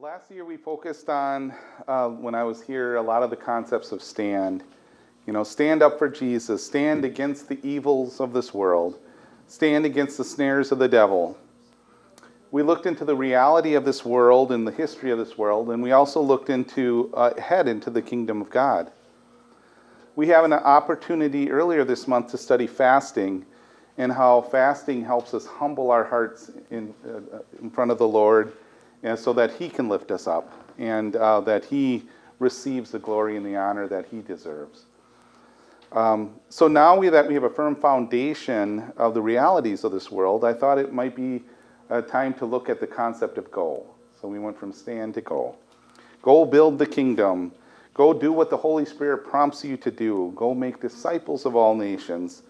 Last year we focused on, uh, when I was here, a lot of the concepts of stand. You know, stand up for Jesus, stand against the evils of this world, stand against the snares of the devil. We looked into the reality of this world and the history of this world, and we also looked into uh, ahead into the kingdom of God. We have an opportunity earlier this month to study fasting and how fasting helps us humble our hearts in, uh, in front of the Lord and so that He can lift us up and uh, that He receives the glory and the honor that He deserves. Um, so now we, that we have a firm foundation of the realities of this world, I thought it might be a time to look at the concept of goal. So we went from stand to go. Go build the kingdom. Go do what the Holy Spirit prompts you to do. Go make disciples of all nations.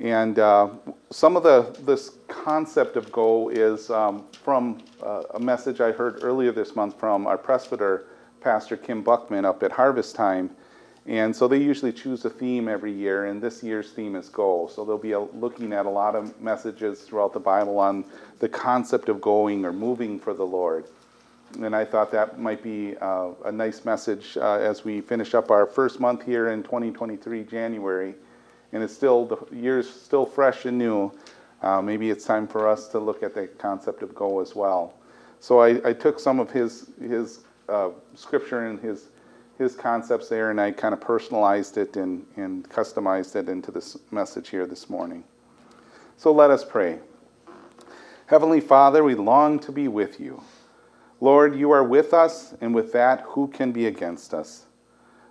And uh, some of the this concept of go is um, from uh, a message I heard earlier this month from our presbyter, Pastor Kim Buckman, up at Harvest Time. And so they usually choose a theme every year, and this year's theme is go. So they'll be uh, looking at a lot of messages throughout the Bible on the concept of going or moving for the Lord. And I thought that might be uh, a nice message uh, as we finish up our first month here in 2023, January and it's still the year's still fresh and new, uh, maybe it's time for us to look at the concept of go as well. So I, I took some of his his uh, scripture and his his concepts there, and I kind of personalized it and, and customized it into this message here this morning. So let us pray. Heavenly Father, we long to be with you. Lord, you are with us, and with that, who can be against us?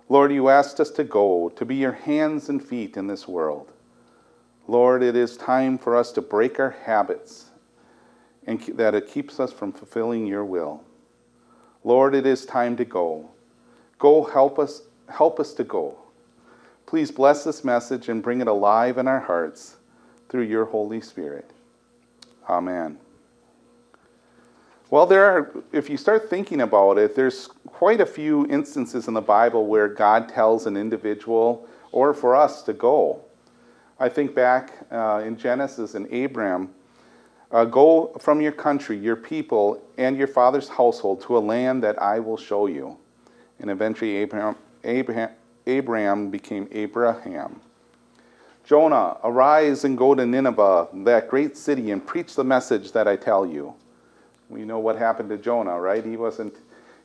Lord, you asked us to go, to be your hands and feet in this world. Lord, it is time for us to break our habits and that it keeps us from fulfilling your will. Lord, it is time to go. Go help us, help us to go. Please bless this message and bring it alive in our hearts through your Holy Spirit. Amen. Well, there are, if you start thinking about it, there's quite a few instances in the Bible where God tells an individual or for us to go. I think back uh, in Genesis and Abraham, uh, go from your country, your people, and your father's household to a land that I will show you. And eventually, Abraham, Abram, Abraham became Abraham. Jonah, arise and go to Nineveh, that great city, and preach the message that I tell you. We know what happened to Jonah, right? He wasn't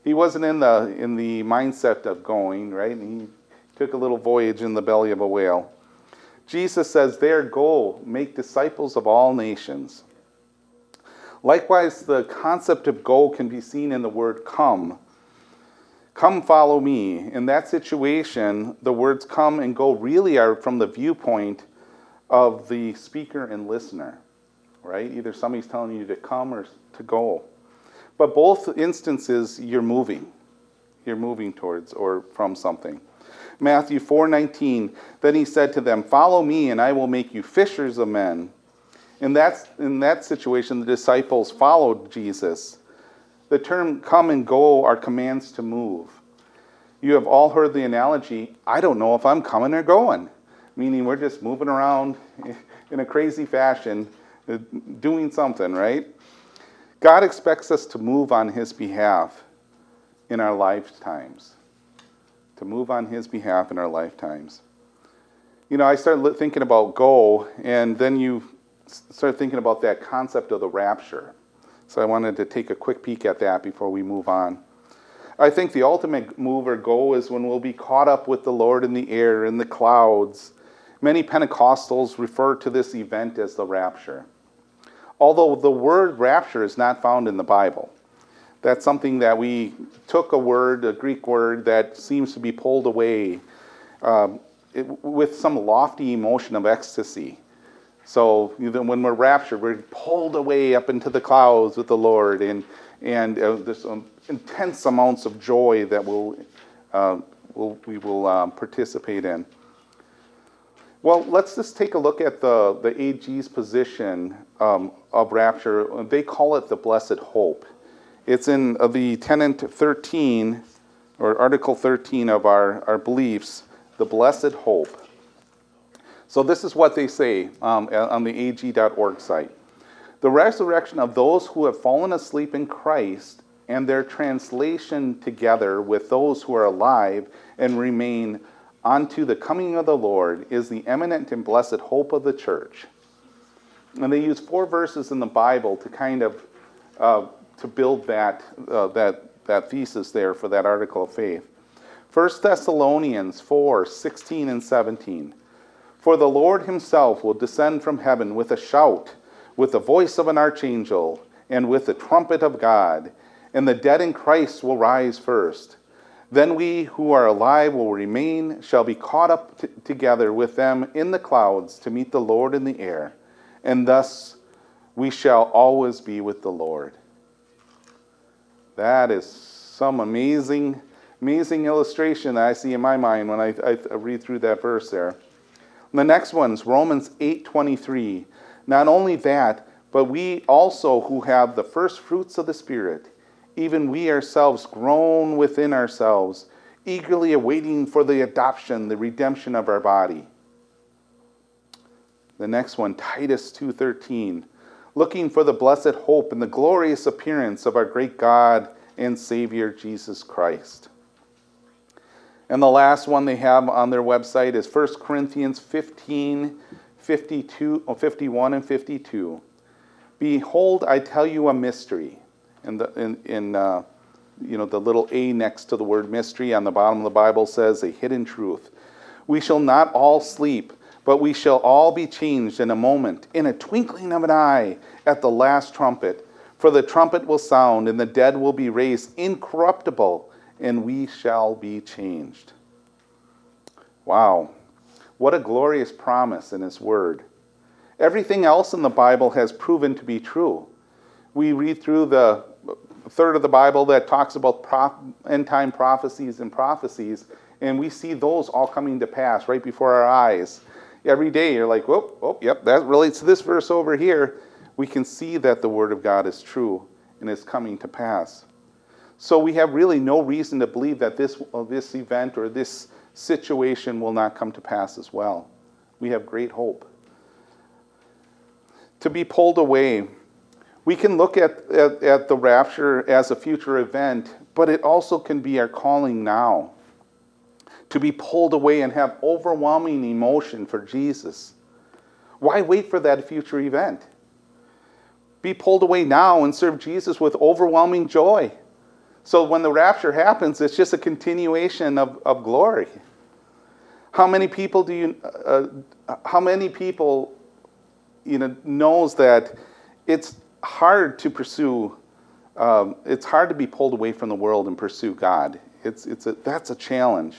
he wasn't in the in the mindset of going, right? And he took a little voyage in the belly of a whale. Jesus says, their goal make disciples of all nations." Likewise, the concept of goal can be seen in the word come. Come follow me. In that situation, the words come and go really are from the viewpoint of the speaker and listener, right? Either somebody's telling you to come or to go. But both instances, you're moving. You're moving towards or from something. Matthew 4:19, then he said to them, "Follow me, and I will make you fishers of men." In that, in that situation, the disciples followed Jesus. The term come and go are commands to move. You have all heard the analogy, I don't know if I'm coming or going, meaning we're just moving around in a crazy fashion, uh, doing something, right? God expects us to move on His behalf in our lifetimes. To move on His behalf in our lifetimes. You know, I started thinking about go, and then you start thinking about that concept of the rapture. So I wanted to take a quick peek at that before we move on. I think the ultimate move or go is when we'll be caught up with the Lord in the air, in the clouds. Many Pentecostals refer to this event as the rapture although the word rapture is not found in the Bible. That's something that we took a word, a Greek word, that seems to be pulled away um, it, with some lofty emotion of ecstasy. So when we're raptured, we're pulled away up into the clouds with the Lord, and and uh, there's um, intense amounts of joy that we'll, uh, we'll we will um, participate in. Well, let's just take a look at the, the AG's position um, of rapture. They call it the blessed hope. It's in uh, the tenant 13, or Article 13 of our, our beliefs, the blessed hope. So, this is what they say um, on the ag.org site. The resurrection of those who have fallen asleep in Christ and their translation together with those who are alive and remain unto the coming of the Lord is the imminent and blessed hope of the church. And they use four verses in the Bible to kind of uh, to build that, uh, that, that thesis there for that article of faith. 1 Thessalonians 4 16 and 17. For the Lord himself will descend from heaven with a shout, with the voice of an archangel, and with the trumpet of God, and the dead in Christ will rise first. Then we who are alive will remain, shall be caught up t- together with them in the clouds to meet the Lord in the air, and thus we shall always be with the Lord. That is some amazing, amazing illustration that I see in my mind when I, I read through that verse there. The next one's Romans 8:23. Not only that, but we also who have the first fruits of the Spirit, even we ourselves groan within ourselves, eagerly awaiting for the adoption, the redemption of our body. The next one, Titus 2:13 looking for the blessed hope and the glorious appearance of our great God and Savior Jesus Christ. And the last one they have on their website is 1 Corinthians 15, 52, 51 and 52. Behold, I tell you a mystery. In, the, in, in uh, you know, the little A next to the word mystery on the bottom of the Bible says a hidden truth. We shall not all sleep but we shall all be changed in a moment, in a twinkling of an eye, at the last trumpet. For the trumpet will sound, and the dead will be raised incorruptible, and we shall be changed. Wow. What a glorious promise in His Word. Everything else in the Bible has proven to be true. We read through the third of the Bible that talks about end time prophecies and prophecies, and we see those all coming to pass right before our eyes every day you're like, whoop, oh, yep, that relates to this verse over here. We can see that the Word of God is true and is coming to pass. So we have really no reason to believe that this, uh, this event or this situation will not come to pass as well. We have great hope. To be pulled away, we can look at, at, at the rapture as a future event, but it also can be our calling now to be pulled away and have overwhelming emotion for Jesus. Why wait for that future event? Be pulled away now and serve Jesus with overwhelming joy. So when the rapture happens, it's just a continuation of, of glory. How many people do you, uh, how many people, you know, knows that it's hard to pursue, um, it's hard to be pulled away from the world and pursue God. It's, it's a, that's a challenge.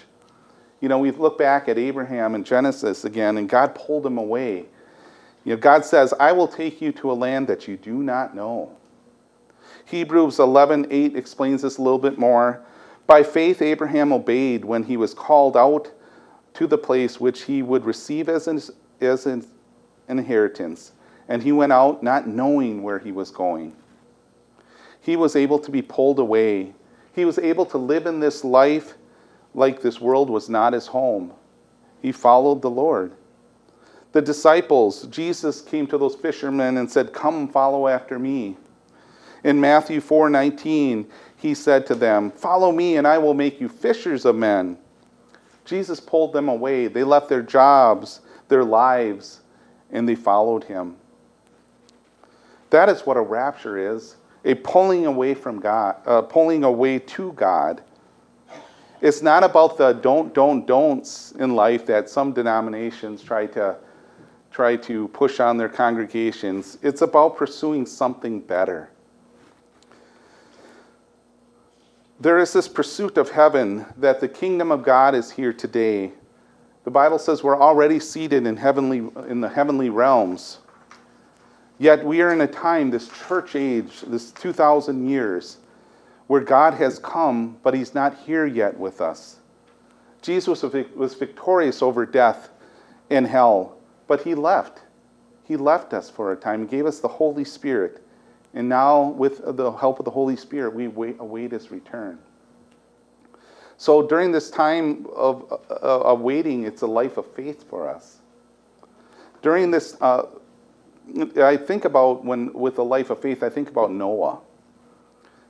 You know, we look back at Abraham in Genesis again, and God pulled him away. You know, God says, I will take you to a land that you do not know. Hebrews 11:8 explains this a little bit more. By faith, Abraham obeyed when he was called out to the place which he would receive as an, as an inheritance, and he went out not knowing where he was going. He was able to be pulled away. He was able to live in this life like this world was not his home. He followed the Lord. The disciples, Jesus came to those fishermen and said, Come follow after me. In Matthew 4:19, he said to them, Follow me, and I will make you fishers of men. Jesus pulled them away. They left their jobs, their lives, and they followed him. That is what a rapture is a pulling away from God, uh, pulling away to God it's not about the don't, don't, don'ts in life that some denominations try to try to push on their congregations. It's about pursuing something better. There is this pursuit of heaven that the kingdom of God is here today. The Bible says we're already seated in heavenly in the heavenly realms. Yet we are in a time, this church age, this 2,000 years, where God has come, but he's not here yet with us. Jesus was victorious over death and hell, but he left. He left us for a time, gave us the Holy Spirit. And now, with the help of the Holy Spirit, we wait, await his return. So during this time of, uh, of waiting, it's a life of faith for us. During this, uh, I think about when, with a life of faith, I think about Noah.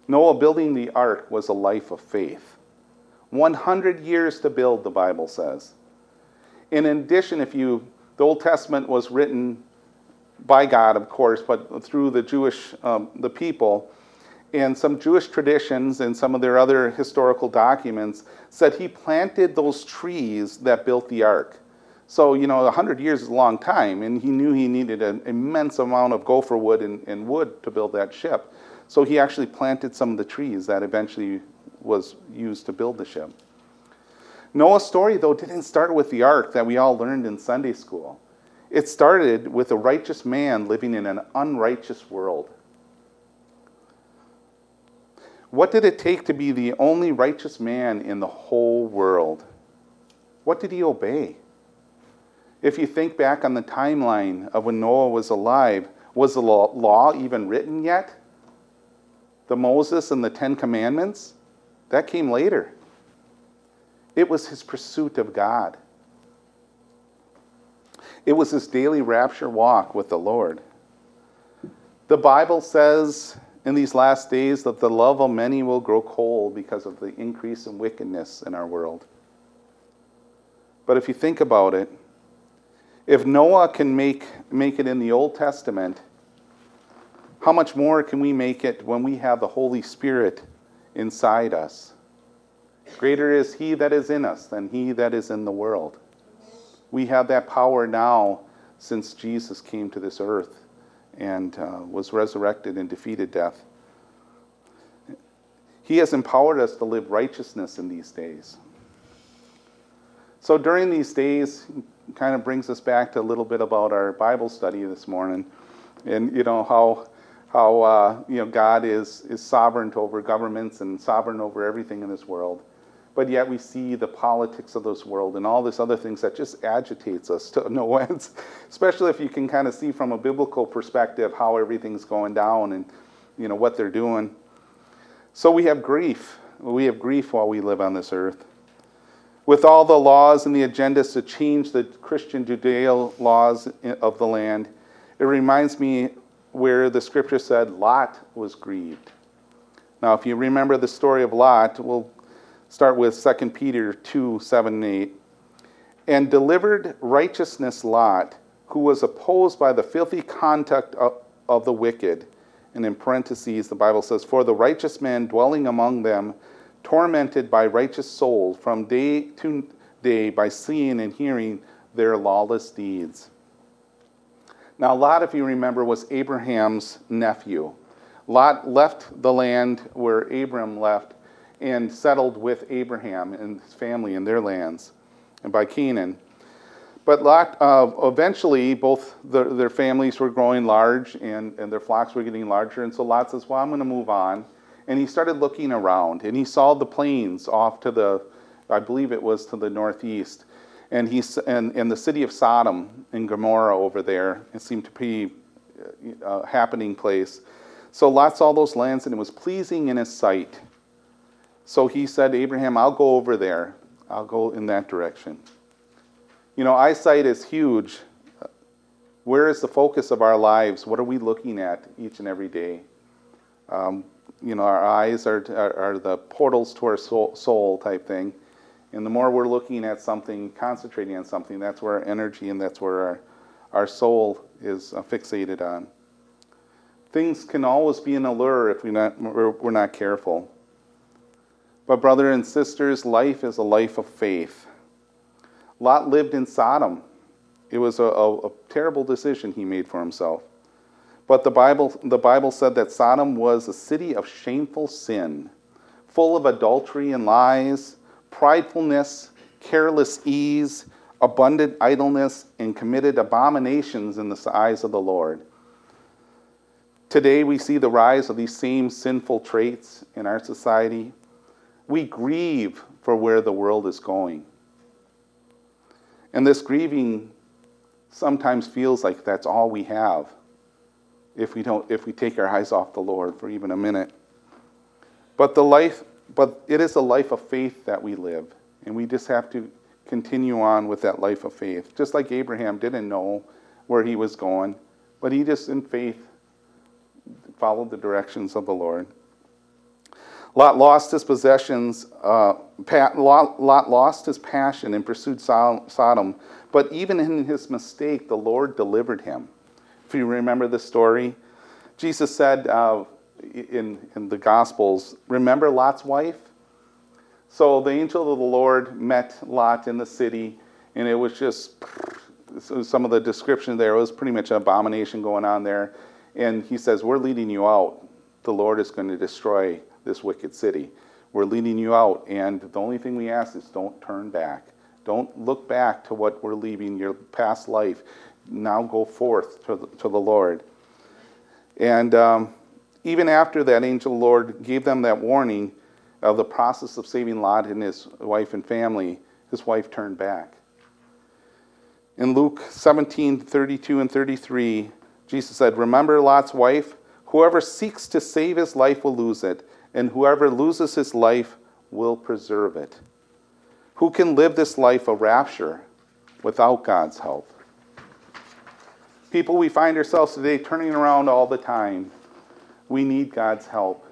Noah building the ark was a life of faith. 100 years to build, the Bible says. In addition, if you, the Old Testament was written by God, of course, but through the Jewish, um, the people, and some Jewish traditions and some of their other historical documents said he planted those trees that built the ark. So, you know, 100 years is a long time, and he knew he needed an immense amount of gopher wood and, and wood to build that ship. So he actually planted some of the trees that eventually was used to build the ship. Noah's story, though, didn't start with the ark that we all learned in Sunday school. It started with a righteous man living in an unrighteous world. What did it take to be the only righteous man in the whole world? What did he obey? If you think back on the timeline of when Noah was alive, was the law even written yet? The Moses and the Ten Commandments? That came later. It was his pursuit of God. It was his daily rapture walk with the Lord. The Bible says in these last days that the love of many will grow cold because of the increase in wickedness in our world. But if you think about it, if Noah can make, make it in the Old Testament, how much more can we make it when we have the Holy Spirit inside us? Greater is He that is in us than He that is in the world. We have that power now since Jesus came to this earth and uh, was resurrected and defeated death. He has empowered us to live righteousness in these days. So during these days, kind of brings us back to a little bit about our Bible study this morning, and you know how how uh, you know God is is sovereign over governments and sovereign over everything in this world, but yet we see the politics of this world and all this other things that just agitates us to no ends, especially if you can kind of see from a biblical perspective how everything's going down and you know what they're doing. So we have grief. We have grief while we live on this earth. With all the laws and the agendas to change the Christian Judeo laws of the land, it reminds me where the scripture said Lot was grieved. Now, if you remember the story of Lot, we'll start with 2 Peter 2 7 and 8. And delivered righteousness Lot, who was opposed by the filthy conduct of, of the wicked. And in parentheses, the Bible says, For the righteous man dwelling among them, tormented by righteous souls from day to day by seeing and hearing their lawless deeds. Now, Lot, if you remember, was Abraham's nephew. Lot left the land where Abram left and settled with Abraham and his family in their lands and by Canaan. But Lot, uh, eventually, both the, their families were growing large and, and their flocks were getting larger. And so Lot says, Well, I'm going to move on. And he started looking around and he saw the plains off to the, I believe it was to the northeast. And, he, and, and the city of Sodom and Gomorrah over there, it seemed to be a happening place. So Lot saw those lands and it was pleasing in his sight. So he said, Abraham, I'll go over there. I'll go in that direction. You know, eyesight is huge. Where is the focus of our lives? What are we looking at each and every day? Um, you know, our eyes are, are, are, the portals to our soul, soul type thing. And the more we're looking at something, concentrating on something, that's where our energy and that's where our, our soul is fixated on. Things can always be an allure if we not, we're, we're not careful. But, brother and sisters, life is a life of faith. Lot lived in Sodom. It was a, a, a terrible decision he made for himself. But the Bible, the Bible said that Sodom was a city of shameful sin, full of adultery and lies, pridefulness, careless ease, abundant idleness, and committed abominations in the eyes of the Lord. Today, we see the rise of these same sinful traits in our society we grieve for where the world is going. And this grieving sometimes feels like that's all we have if we don't if we take our eyes off the Lord for even a minute. But the life but it is a life of faith that we live, and we just have to continue on with that life of faith. Just like Abraham didn't know where he was going, but he just in faith followed the directions of the Lord. Lot lost his possessions. Uh, Lot, Lot lost his passion and pursued Sodom. But even in his mistake, the Lord delivered him. If you remember the story, Jesus said uh, in, in the Gospels, Remember Lot's wife? So the angel of the Lord met Lot in the city, and it was just some of the description there was pretty much an abomination going on there. And he says, We're leading you out. The Lord is going to destroy this wicked city. We're leading you out, and the only thing we ask is don't turn back. Don't look back to what we're leaving, your past life. Now go forth to the, to the Lord. And um, even after that angel Lord gave them that warning of the process of saving Lot and his wife and family, his wife turned back. In Luke 17 32 and 33, Jesus said, Remember Lot's wife? Whoever seeks to save his life will lose it and whoever loses his life will preserve it. Who can live this life of rapture without God's help? People, we find ourselves today turning around all the time. We need God's help.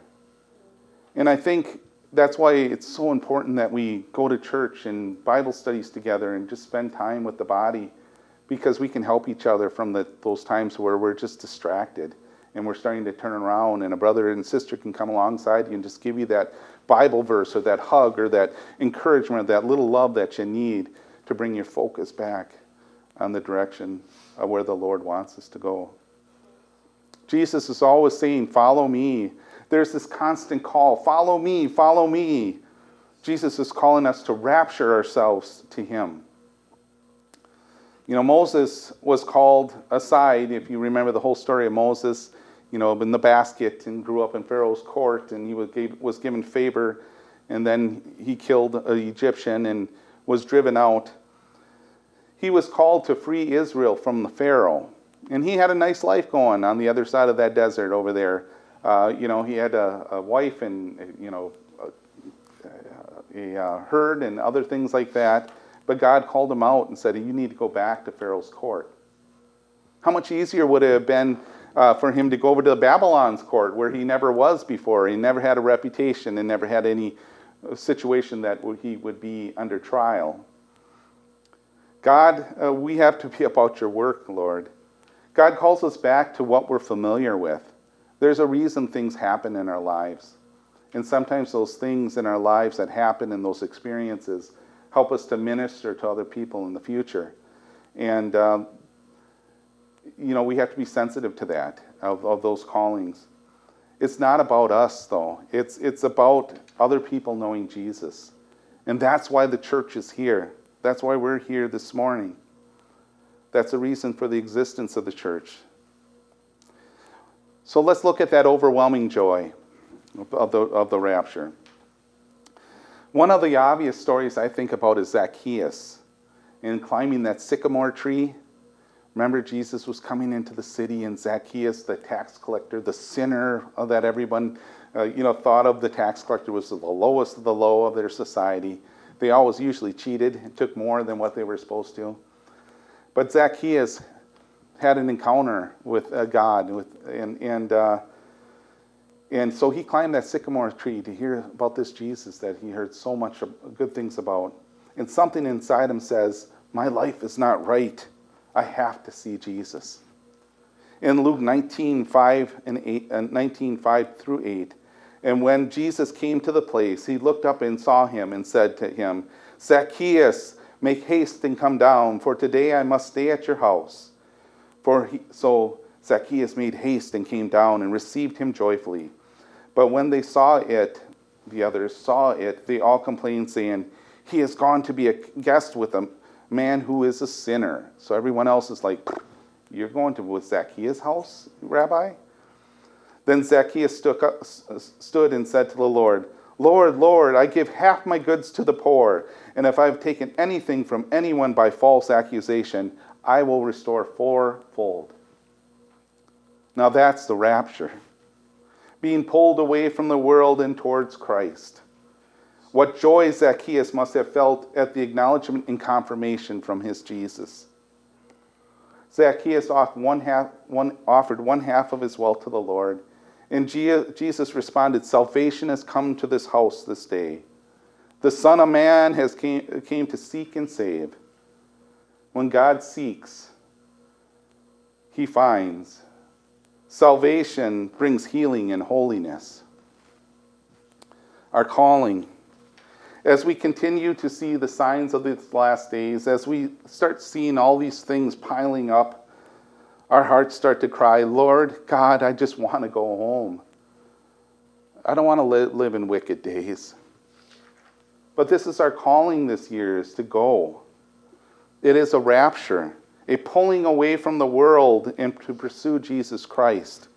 And I think that's why it's so important that we go to church and Bible studies together and just spend time with the body because we can help each other from the, those times where we're just distracted and we're starting to turn around, and a brother and sister can come alongside you and just give you that Bible verse or that hug or that encouragement, or that little love that you need to bring your focus back on the direction of where the Lord wants us to go. Jesus is always saying, Follow me. There's this constant call follow me, follow me. Jesus is calling us to rapture ourselves to Him. You know, Moses was called aside, if you remember the whole story of Moses you know, in the basket and grew up in Pharaoh's court, and he was, gave, was given favor, and then he killed an Egyptian and was driven out. He was called to free Israel from the Pharaoh, and he had a nice life going on the other side of that desert over there. Uh, you know, he had a, a wife and you know a, a, herd and other things like that. But God called him out and said, "You need to go back to Pharaoh's court." How much easier would it have been uh, for him to go over to Babylon's court where he never was before. He never had a reputation and never had any situation that he would be under trial. God, uh, we have to be about your work, Lord. God calls us back to what we're familiar with. There's a reason things happen in our lives. And sometimes those things in our lives that happen in those experiences help us to minister to other people in the future. And um, you know, we have to be sensitive to that, of, of those callings. It's not about us, though. It's, it's about other people knowing Jesus. And that's why the church is here. That's why we're here this morning. That's a reason for the existence of the church. So let's look at that overwhelming joy of the, of the rapture. One of the obvious stories I think about is Zacchaeus and climbing that sycamore tree Remember, Jesus was coming into the city, and Zacchaeus, the tax collector, the sinner that everyone, uh, you know, thought of the tax collector was the lowest of the low of their society. They always usually cheated and took more than what they were supposed to. But Zacchaeus had an encounter with uh, God, with, and and uh, and so he climbed that sycamore tree to hear about this Jesus that he heard so much good things about. And something inside him says, "My life is not right." I have to see Jesus. In Luke 19, 5 and 8, uh, 19, 5 through 8, and when Jesus came to the place, he looked up and saw him and said to him, Zacchaeus, make haste and come down, for today I must stay at your house. For he, so Zacchaeus made haste and came down and received him joyfully. But when they saw it, the others saw it, they all complained, saying, He has gone to be a guest with a man who is a sinner. So everyone else is like, You're going to with Zacchaeus' house, Rabbi? Then Zacchaeus stood, and said to the Lord, Lord, Lord, I give half my goods to the poor, and if I have taken anything from anyone by false accusation, I will restore fourfold. Now that's the rapture. Being pulled away from the world and towards Christ. What joy Zacchaeus must have felt at the acknowledgement and confirmation from his Jesus. Zacchaeus offered one half, one, offered one half of his wealth to the Lord, And Jesus responded, Salvation has come to this house this day. The Son of Man has came, came to seek and save. When God seeks, he finds. Salvation brings healing and holiness. Our calling. As we continue to see the signs of these last days, as we start seeing all these things piling up, our hearts start to cry, Lord God, I just want to go home. I don't want to li- live in wicked days. But this is our calling this year is to go. It is a rapture, a pulling away from the world and to pursue Jesus Christ.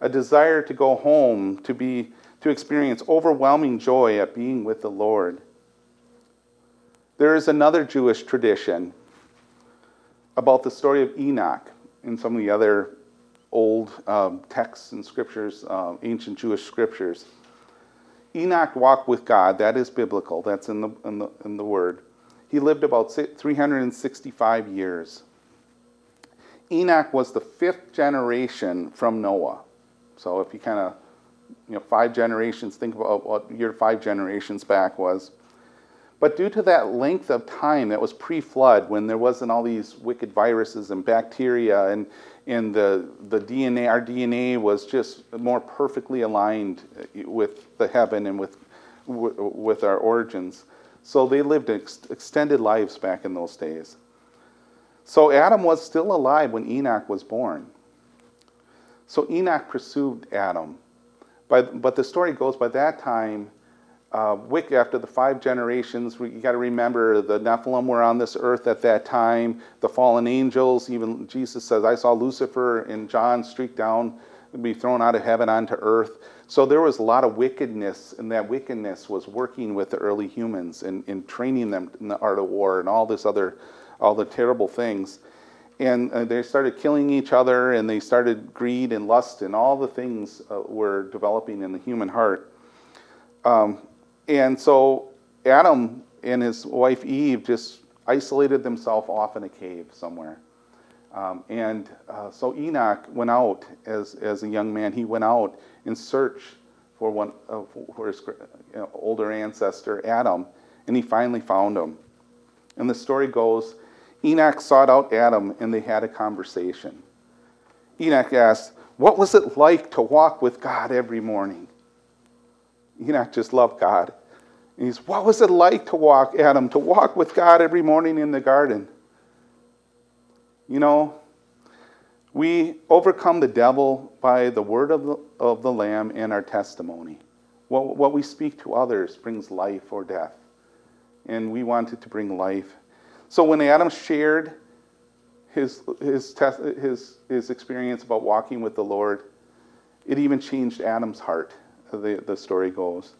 A desire to go home, to be to experience overwhelming joy at being with the Lord. There is another Jewish tradition about the story of Enoch in some of the other old um, texts and scriptures, uh, ancient Jewish scriptures. Enoch walked with God. That is biblical. That's in the, in the, in the Word. He lived about 365 years. Enoch was the fifth generation from Noah. So if you kind of, you know, five generations, think about what your five generations back was. But due to that length of time that was pre flood, when there wasn't all these wicked viruses and bacteria, and, and the, the DNA, our DNA was just more perfectly aligned with the heaven and with, with our origins. So they lived ex- extended lives back in those days. So Adam was still alive when Enoch was born. So Enoch pursued Adam. But, but the story goes by that time, uh, Wick, after the five generations, we, you got to remember the Nephilim were on this earth at that time. The fallen angels, even Jesus says, I saw Lucifer and John streak down, and be thrown out of heaven onto earth. So there was a lot of wickedness, and that wickedness was working with the early humans and, and training them in the art of war and all this other, all the terrible things. And uh, they started killing each other, and they started greed and lust, and all the things uh, were developing in the human heart. Um, and so Adam and his wife Eve just isolated themselves off in a cave somewhere. Um, and uh, so Enoch went out as, as a young man. He went out in search for one uh, for his you know, older ancestor Adam, and he finally found him. And the story goes, Enoch sought out Adam, and they had a conversation. Enoch asked, "What was it like to walk with God every morning?" Enoch just loved God. And he's, what was it like to walk, Adam, to walk with God every morning in the garden? You know, we overcome the devil by the word of the, of the Lamb and our testimony. What, what we speak to others brings life or death. And we wanted to bring life. So when Adam shared his, his, his, his experience about walking with the Lord, it even changed Adam's heart the, the story goes.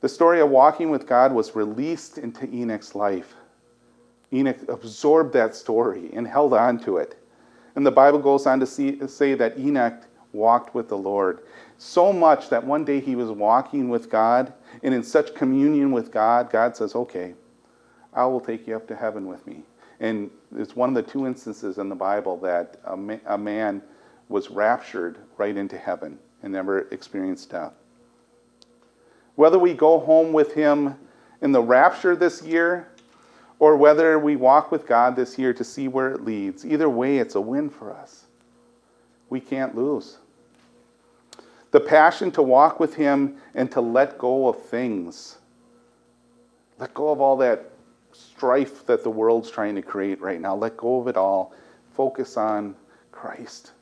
The story of walking with God was released into Enoch's life. Enoch absorbed that story and held on to it. And the Bible goes on to see, say that Enoch walked with the Lord. So much that one day he was walking with God, and in such communion with God, God says, Okay, I will take you up to heaven with me. And it's one of the two instances in the Bible that a, ma- a man was raptured right into heaven and never experienced death. Whether we go home with Him in the rapture this year or whether we walk with God this year to see where it leads, either way, it's a win for us. We can't lose. The passion to walk with Him and to let go of things. Let go of all that strife that the world's trying to create right now. Let go of it all. Focus on Christ.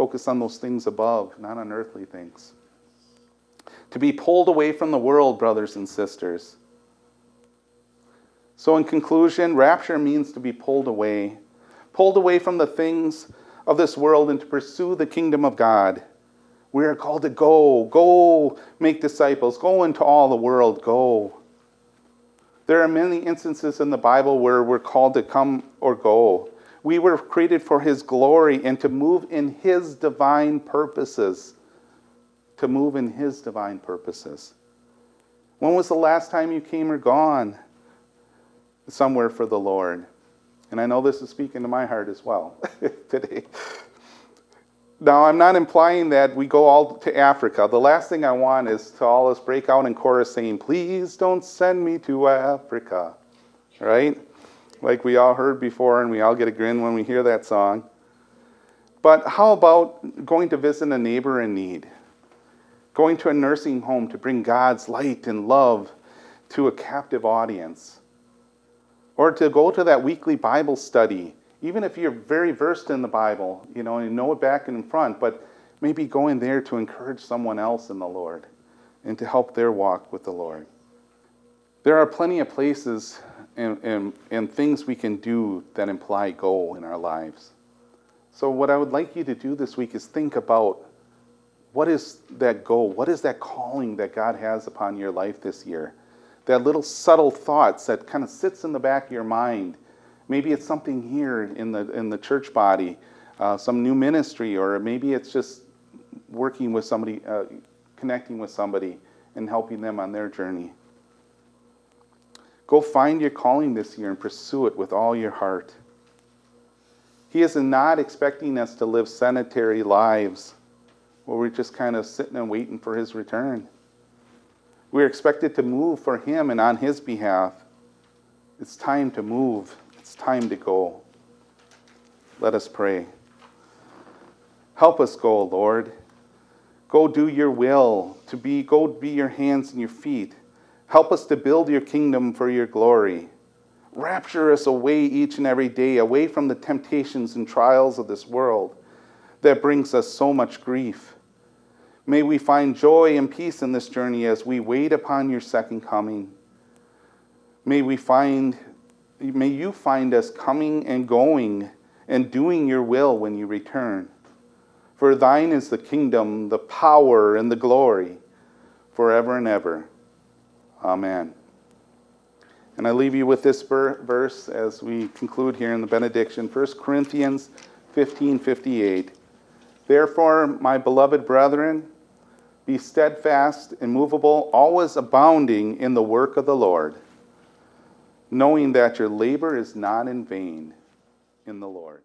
Focus on those things above, not on earthly things. To be pulled away from the world, brothers and sisters. So, in conclusion, rapture means to be pulled away, pulled away from the things of this world and to pursue the kingdom of God. We are called to go, go make disciples, go into all the world, go. There are many instances in the Bible where we're called to come or go. We were created for His glory and to move in His divine purposes. To move in His divine purposes. When was the last time you came or gone somewhere for the Lord? And I know this is speaking to my heart as well today. Now, I'm not implying that we go all to Africa. The last thing I want is to all us break out in chorus saying, Please don't send me to Africa. Right? Like we all heard before, and we all get a grin when we hear that song. But how about going to visit a neighbor in need? Going to a nursing home to bring God's light and love to a captive audience? Or to go to that weekly Bible study even if you're very versed in the Bible, you know, and you know it back and in front, but maybe going there to encourage someone else in the Lord and to help their walk with the Lord. There are plenty of places and, and, and things we can do that imply goal in our lives. So, what I would like you to do this week is think about what is that goal? What is that calling that God has upon your life this year? That little subtle thoughts that kind of sits in the back of your mind Maybe it's something here in the, in the church body, uh, some new ministry, or maybe it's just working with somebody, uh, connecting with somebody, and helping them on their journey. Go find your calling this year and pursue it with all your heart. He is not expecting us to live sedentary lives where we're just kind of sitting and waiting for His return. We're expected to move for Him and on His behalf. It's time to move. It's time to go. Let us pray. Help us go, Lord. Go do your will, to be go be your hands and your feet. Help us to build your kingdom for your glory. Rapture us away each and every day, away from the temptations and trials of this world that brings us so much grief. May we find joy and peace in this journey as we wait upon your second coming. May we find may you find us coming and going and doing your will when you return. For thine is the kingdom, the power, and the glory forever and ever. Amen. And I leave you with this verse as we conclude here in the benediction 1 Corinthians 15 58. Therefore, my beloved brethren, be steadfast, immovable, always abounding in the work of the Lord knowing that your labor is not in vain in the Lord.